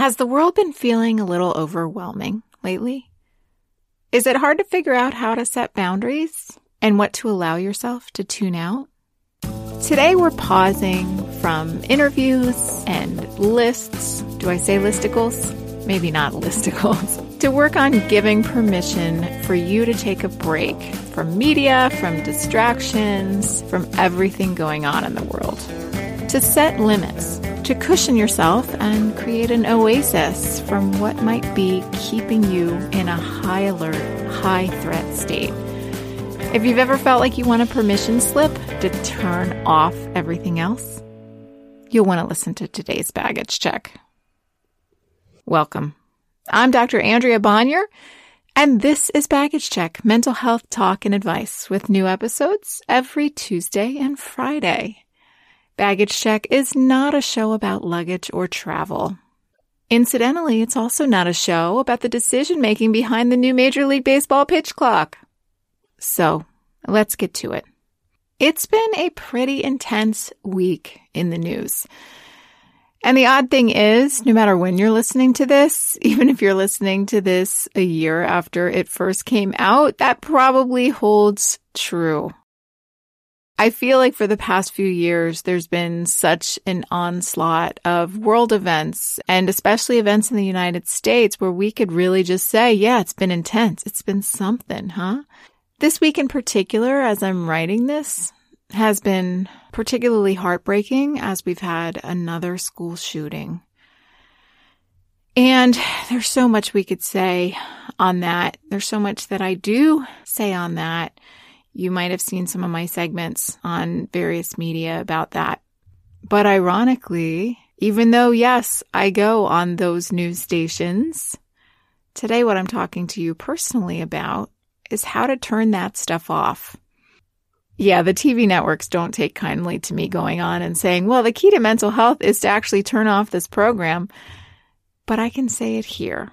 Has the world been feeling a little overwhelming lately? Is it hard to figure out how to set boundaries and what to allow yourself to tune out? Today we're pausing from interviews and lists. Do I say listicles? Maybe not listicles. to work on giving permission for you to take a break from media, from distractions, from everything going on in the world. To set limits to cushion yourself and create an oasis from what might be keeping you in a high alert, high threat state. If you've ever felt like you want a permission slip to turn off everything else, you'll want to listen to today's baggage check. Welcome. I'm Dr. Andrea Bonior, and this is Baggage Check Mental Health Talk and Advice with new episodes every Tuesday and Friday. Baggage Check is not a show about luggage or travel. Incidentally, it's also not a show about the decision making behind the new Major League Baseball pitch clock. So, let's get to it. It's been a pretty intense week in the news. And the odd thing is, no matter when you're listening to this, even if you're listening to this a year after it first came out, that probably holds true. I feel like for the past few years, there's been such an onslaught of world events and especially events in the United States where we could really just say, yeah, it's been intense. It's been something, huh? This week in particular, as I'm writing this, has been particularly heartbreaking as we've had another school shooting. And there's so much we could say on that. There's so much that I do say on that. You might have seen some of my segments on various media about that. But ironically, even though, yes, I go on those news stations, today what I'm talking to you personally about is how to turn that stuff off. Yeah, the TV networks don't take kindly to me going on and saying, well, the key to mental health is to actually turn off this program. But I can say it here.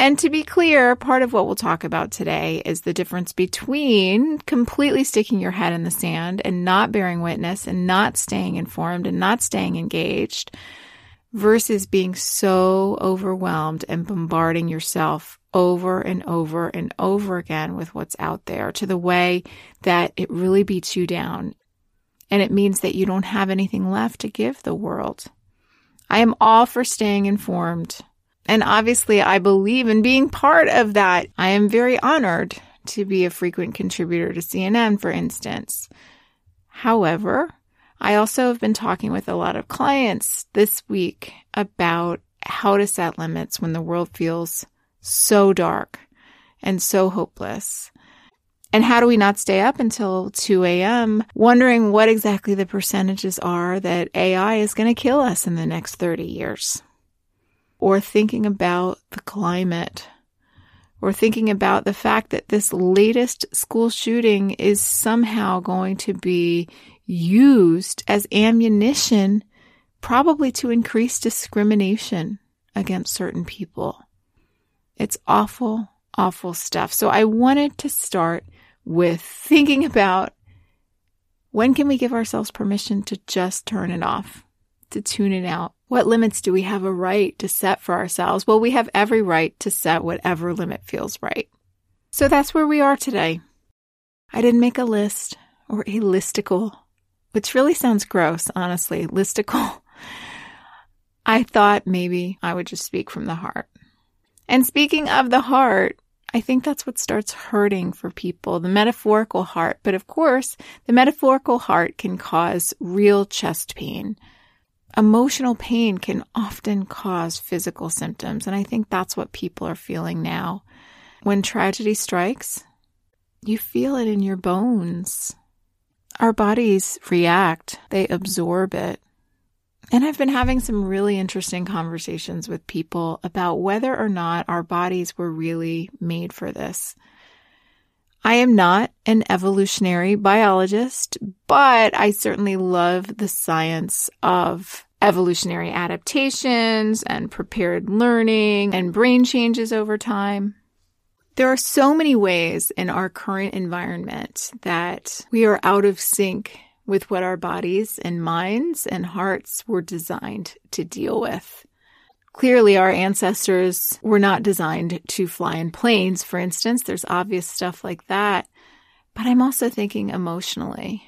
And to be clear, part of what we'll talk about today is the difference between completely sticking your head in the sand and not bearing witness and not staying informed and not staying engaged versus being so overwhelmed and bombarding yourself over and over and over again with what's out there to the way that it really beats you down. And it means that you don't have anything left to give the world. I am all for staying informed and obviously, I believe in being part of that. I am very honored to be a frequent contributor to CNN, for instance. However, I also have been talking with a lot of clients this week about how to set limits when the world feels so dark and so hopeless. And how do we not stay up until 2 a.m. wondering what exactly the percentages are that AI is going to kill us in the next 30 years? Or thinking about the climate or thinking about the fact that this latest school shooting is somehow going to be used as ammunition, probably to increase discrimination against certain people. It's awful, awful stuff. So I wanted to start with thinking about when can we give ourselves permission to just turn it off, to tune it out, what limits do we have a right to set for ourselves? Well, we have every right to set whatever limit feels right. So that's where we are today. I didn't make a list or a listicle, which really sounds gross, honestly. Listicle. I thought maybe I would just speak from the heart. And speaking of the heart, I think that's what starts hurting for people, the metaphorical heart. But of course, the metaphorical heart can cause real chest pain emotional pain can often cause physical symptoms. And I think that's what people are feeling now. When tragedy strikes, you feel it in your bones. Our bodies react, they absorb it. And I've been having some really interesting conversations with people about whether or not our bodies were really made for this. I am not an evolutionary biologist, but I certainly love the science of evolutionary adaptations and prepared learning and brain changes over time. There are so many ways in our current environment that we are out of sync with what our bodies and minds and hearts were designed to deal with. Clearly, our ancestors were not designed to fly in planes, for instance. There's obvious stuff like that. But I'm also thinking emotionally.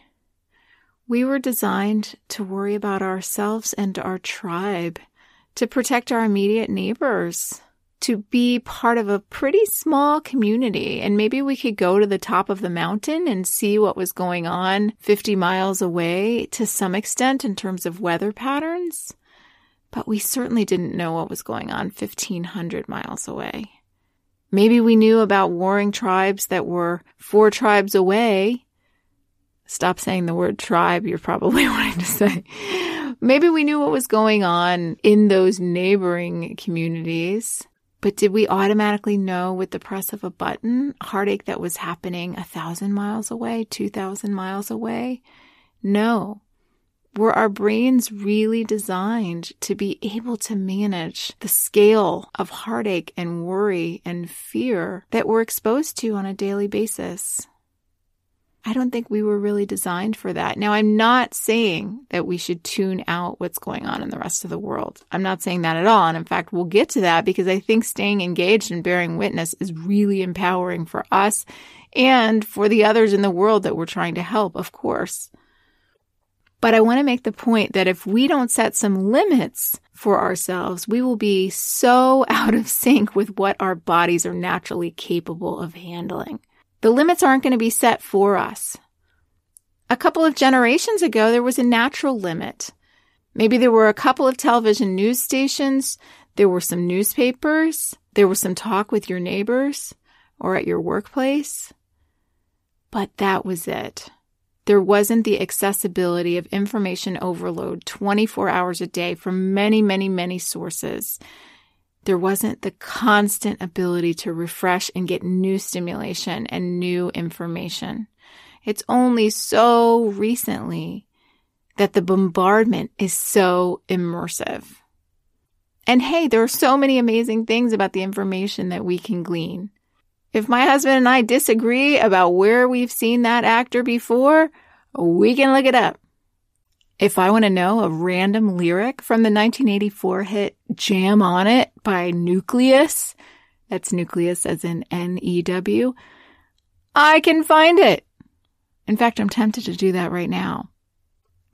We were designed to worry about ourselves and our tribe, to protect our immediate neighbors, to be part of a pretty small community. And maybe we could go to the top of the mountain and see what was going on 50 miles away to some extent in terms of weather patterns but we certainly didn't know what was going on 1500 miles away. Maybe we knew about warring tribes that were four tribes away. Stop saying the word tribe, you're probably wanting to say. Maybe we knew what was going on in those neighboring communities. But did we automatically know with the press of a button heartache that was happening a thousand miles away, two thousand miles away? No. Were our brains really designed to be able to manage the scale of heartache and worry and fear that we're exposed to on a daily basis? I don't think we were really designed for that. Now, I'm not saying that we should tune out what's going on in the rest of the world. I'm not saying that at all. And in fact, we'll get to that because I think staying engaged and bearing witness is really empowering for us and for the others in the world that we're trying to help, of course. But I want to make the point that if we don't set some limits for ourselves, we will be so out of sync with what our bodies are naturally capable of handling. The limits aren't going to be set for us. A couple of generations ago, there was a natural limit. Maybe there were a couple of television news stations, there were some newspapers, there was some talk with your neighbors or at your workplace. But that was it there wasn't the accessibility of information overload 24 hours a day from many, many, many sources. There wasn't the constant ability to refresh and get new stimulation and new information. It's only so recently that the bombardment is so immersive. And hey, there are so many amazing things about the information that we can glean. If my husband and I disagree about where we've seen that actor before, we can look it up. If I want to know a random lyric from the 1984 hit Jam on It by Newcleus, that's Newcleus as in N E W, I can find it. In fact, I'm tempted to do that right now.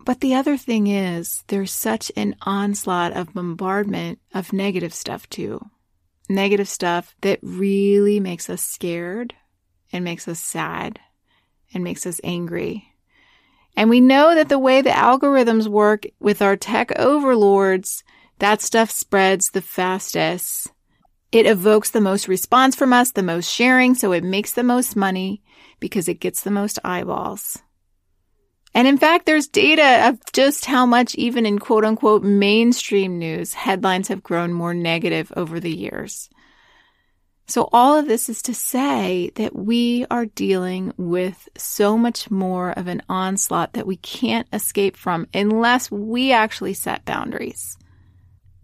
But the other thing is, there's such an onslaught of bombardment of negative stuff too negative stuff that really makes us scared and makes us sad and makes us angry. And we know that the way the algorithms work with our tech overlords, that stuff spreads the fastest. It evokes the most response from us, the most sharing, so it makes the most money because it gets the most eyeballs. And in fact, there's data of just how much, even in quote unquote mainstream news, headlines have grown more negative over the years. So all of this is to say that we are dealing with so much more of an onslaught that we can't escape from unless we actually set boundaries.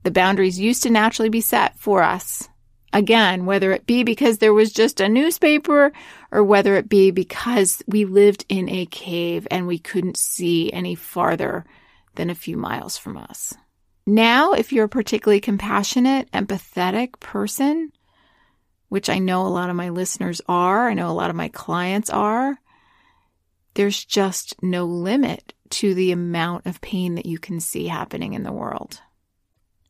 The boundaries used to naturally be set for us Again, whether it be because there was just a newspaper or whether it be because we lived in a cave and we couldn't see any farther than a few miles from us. Now, if you're a particularly compassionate, empathetic person, which I know a lot of my listeners are, I know a lot of my clients are, there's just no limit to the amount of pain that you can see happening in the world.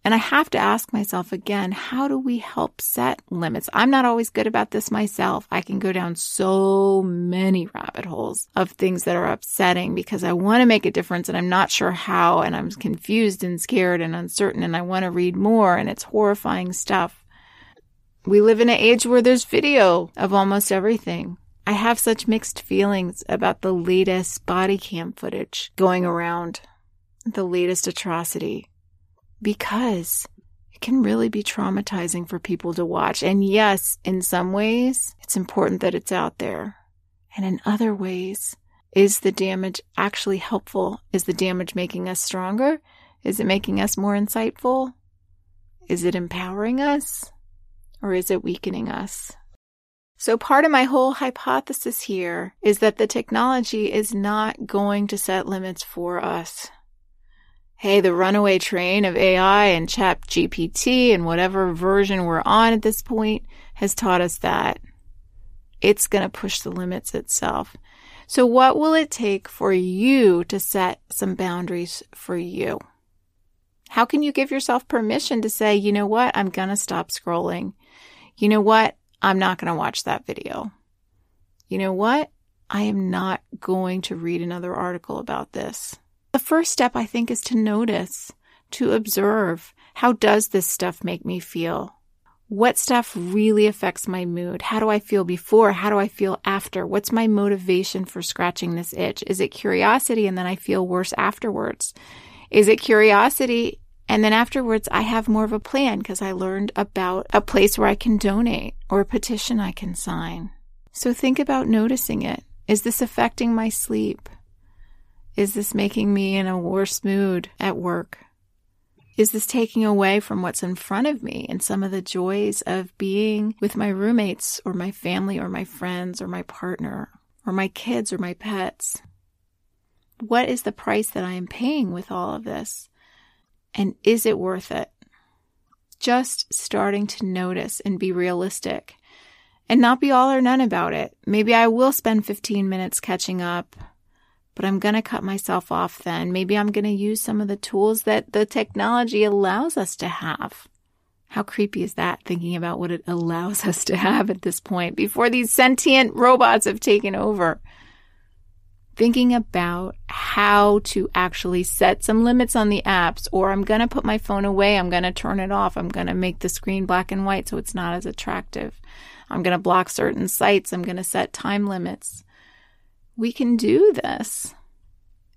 And I have to ask myself again, how do we help set limits? I'm not always good about this myself. I can go down so many rabbit holes of things that are upsetting because I want to make a difference and I'm not sure how and I'm confused and scared and uncertain and I want to read more and it's horrifying stuff. We live in an age where there's video of almost everything. I have such mixed feelings about the latest body cam footage going around, the latest atrocity because it can really be traumatizing for people to watch. And yes, in some ways, it's important that it's out there. And in other ways, is the damage actually helpful? Is the damage making us stronger? Is it making us more insightful? Is it empowering us? Or is it weakening us? So part of my whole hypothesis here is that the technology is not going to set limits for us. Hey, the runaway train of AI and Chat GPT and whatever version we're on at this point has taught us that it's going to push the limits itself. So what will it take for you to set some boundaries for you? How can you give yourself permission to say, you know what? I'm going to stop scrolling. You know what? I'm not going to watch that video. You know what? I am not going to read another article about this. The first step, I think, is to notice, to observe. How does this stuff make me feel? What stuff really affects my mood? How do I feel before? How do I feel after? What's my motivation for scratching this itch? Is it curiosity and then I feel worse afterwards? Is it curiosity and then afterwards I have more of a plan because I learned about a place where I can donate or a petition I can sign? So think about noticing it. Is this affecting my sleep? Is this making me in a worse mood at work? Is this taking away from what's in front of me and some of the joys of being with my roommates or my family or my friends or my partner or my kids or my pets? What is the price that I am paying with all of this? And is it worth it? Just starting to notice and be realistic and not be all or none about it. Maybe I will spend 15 minutes catching up, but I'm going to cut myself off then. Maybe I'm going to use some of the tools that the technology allows us to have. How creepy is that thinking about what it allows us to have at this point before these sentient robots have taken over? Thinking about how to actually set some limits on the apps, or I'm going to put my phone away. I'm going to turn it off. I'm going to make the screen black and white so it's not as attractive. I'm going to block certain sites. I'm going to set time limits. We can do this.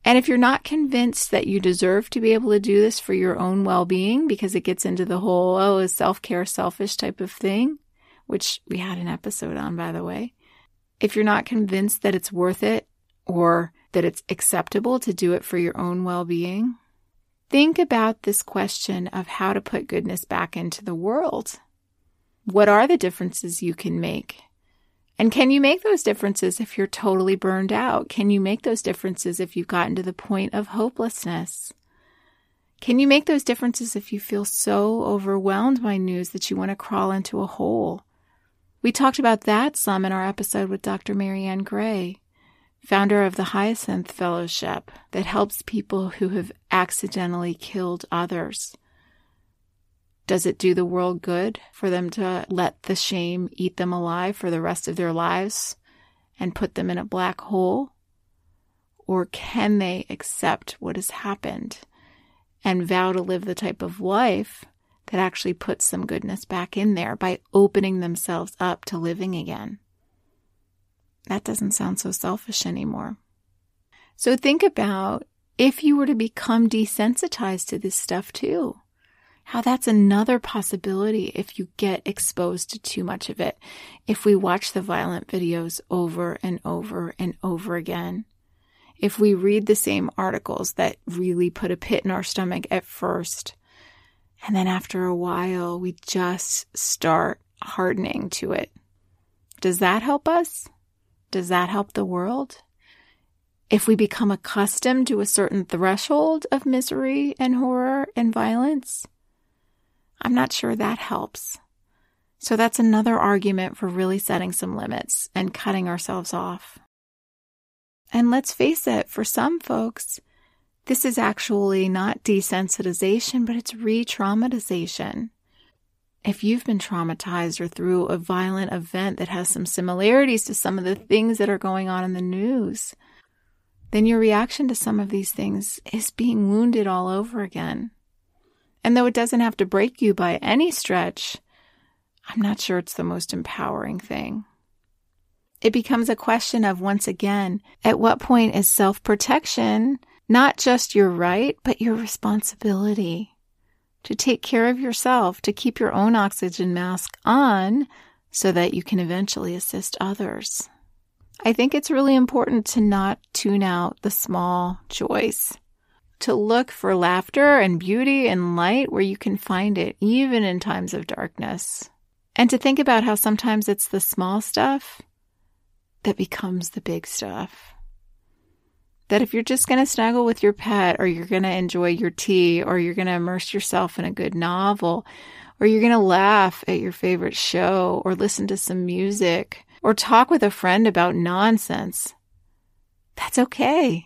And if you're not convinced that you deserve to be able to do this for your own well being, because it gets into the whole, oh, is self care selfish type of thing, which we had an episode on, by the way. If you're not convinced that it's worth it or that it's acceptable to do it for your own well being, think about this question of how to put goodness back into the world. What are the differences you can make? And can you make those differences if you're totally burned out? Can you make those differences if you've gotten to the point of hopelessness? Can you make those differences if you feel so overwhelmed by news that you want to crawl into a hole? We talked about that some in our episode with Dr. Maryann Gray, founder of the Hyacinth Fellowship that helps people who have accidentally killed others. Does it do the world good for them to let the shame eat them alive for the rest of their lives and put them in a black hole? Or can they accept what has happened and vow to live the type of life that actually puts some goodness back in there by opening themselves up to living again? That doesn't sound so selfish anymore. So think about if you were to become desensitized to this stuff too how that's another possibility if you get exposed to too much of it. If we watch the violent videos over and over and over again, if we read the same articles that really put a pit in our stomach at first, and then after a while we just start hardening to it. Does that help us? Does that help the world? If we become accustomed to a certain threshold of misery and horror and violence, I'm not sure that helps. So that's another argument for really setting some limits and cutting ourselves off. And let's face it, for some folks, this is actually not desensitization, but it's re traumatization. If you've been traumatized or through a violent event that has some similarities to some of the things that are going on in the news, then your reaction to some of these things is being wounded all over again. And though it doesn't have to break you by any stretch, I'm not sure it's the most empowering thing. It becomes a question of, once again, at what point is self protection not just your right, but your responsibility to take care of yourself, to keep your own oxygen mask on so that you can eventually assist others. I think it's really important to not tune out the small joys to look for laughter and beauty and light where you can find it, even in times of darkness. And to think about how sometimes it's the small stuff that becomes the big stuff. that if you're just going to snuggle with your pet or you're going to enjoy your tea or you're going to immerse yourself in a good novel or you're going to laugh at your favorite show or listen to some music or talk with a friend about nonsense, that's okay.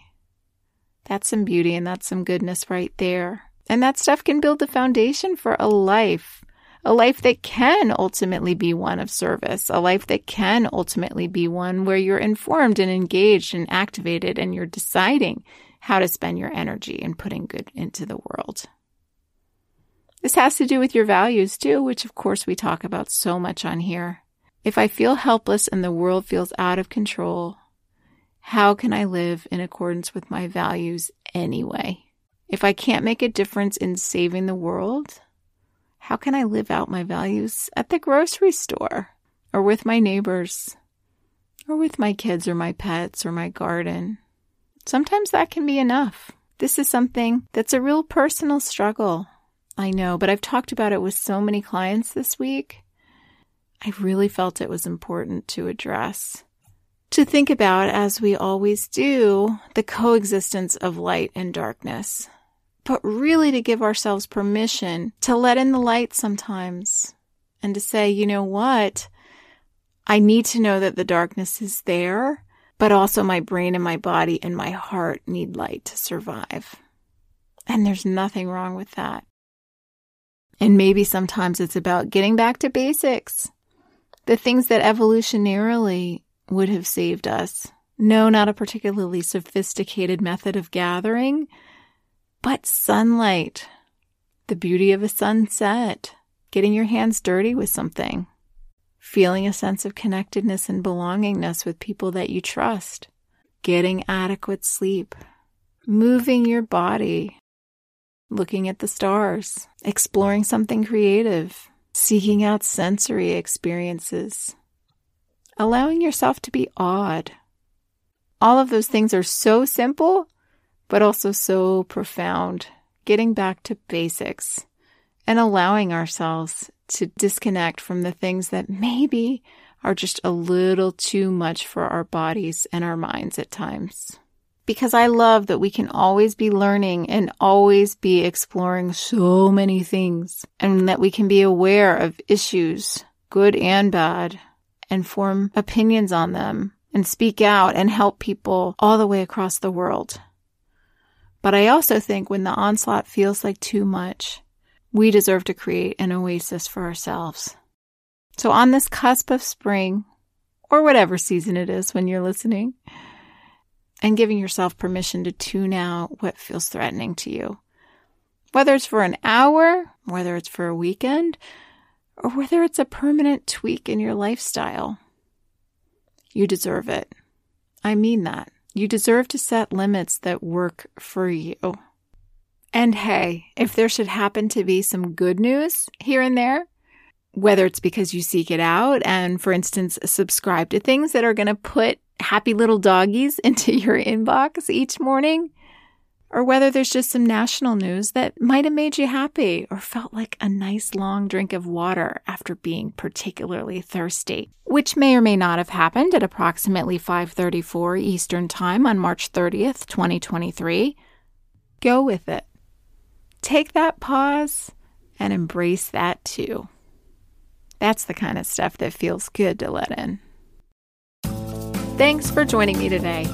That's some beauty and that's some goodness right there. And that stuff can build the foundation for a life, a life that can ultimately be one of service, a life that can ultimately be one where you're informed and engaged and activated and you're deciding how to spend your energy and putting good into the world. This has to do with your values too, which of course we talk about so much on here. If I feel helpless and the world feels out of control, how can I live in accordance with my values anyway? If I can't make a difference in saving the world, how can I live out my values at the grocery store or with my neighbors or with my kids or my pets or my garden? Sometimes that can be enough. This is something that's a real personal struggle. I know, but I've talked about it with so many clients this week. I really felt it was important to address to think about, as we always do, the coexistence of light and darkness, but really to give ourselves permission to let in the light sometimes and to say, you know what? I need to know that the darkness is there, but also my brain and my body and my heart need light to survive. And there's nothing wrong with that. And maybe sometimes it's about getting back to basics. The things that evolutionarily would have saved us. No, not a particularly sophisticated method of gathering, but sunlight, the beauty of a sunset, getting your hands dirty with something, feeling a sense of connectedness and belongingness with people that you trust, getting adequate sleep, moving your body, looking at the stars, exploring something creative, seeking out sensory experiences allowing yourself to be awed. All of those things are so simple, but also so profound. Getting back to basics and allowing ourselves to disconnect from the things that maybe are just a little too much for our bodies and our minds at times. Because I love that we can always be learning and always be exploring so many things, and that we can be aware of issues, good and bad, and form opinions on them and speak out and help people all the way across the world. But I also think when the onslaught feels like too much, we deserve to create an oasis for ourselves. So on this cusp of spring, or whatever season it is when you're listening, and giving yourself permission to tune out what feels threatening to you. Whether it's for an hour, whether it's for a weekend, or whether it's a permanent tweak in your lifestyle. You deserve it. I mean that. You deserve to set limits that work for you. And hey, if there should happen to be some good news here and there, whether it's because you seek it out and, for instance, subscribe to things that are going to put happy little doggies into your inbox each morning, or whether there's just some national news that might have made you happy or felt like a nice long drink of water after being particularly thirsty, which may or may not have happened at approximately 5:34 Eastern Time on March 30th, 2023. Go with it. Take that pause and embrace that too. That's the kind of stuff that feels good to let in. Thanks for joining me today.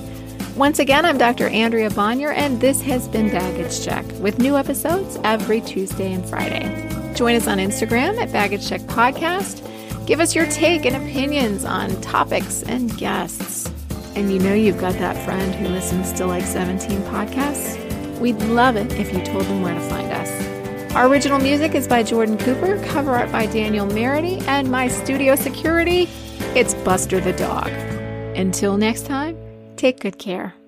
Once again, I'm Dr. Andrea Bonior, and this has been Baggage Check with new episodes every Tuesday and Friday. Join us on Instagram at Baggage Check Podcast. Give us your take and opinions on topics and guests. And you know you've got that friend who listens to like 17 podcasts? We'd love it if you told them where to find us. Our original music is by Jordan Cooper, cover art by Danielle Merity, and my studio security, it's Buster the Dog. Until next time, Take good care.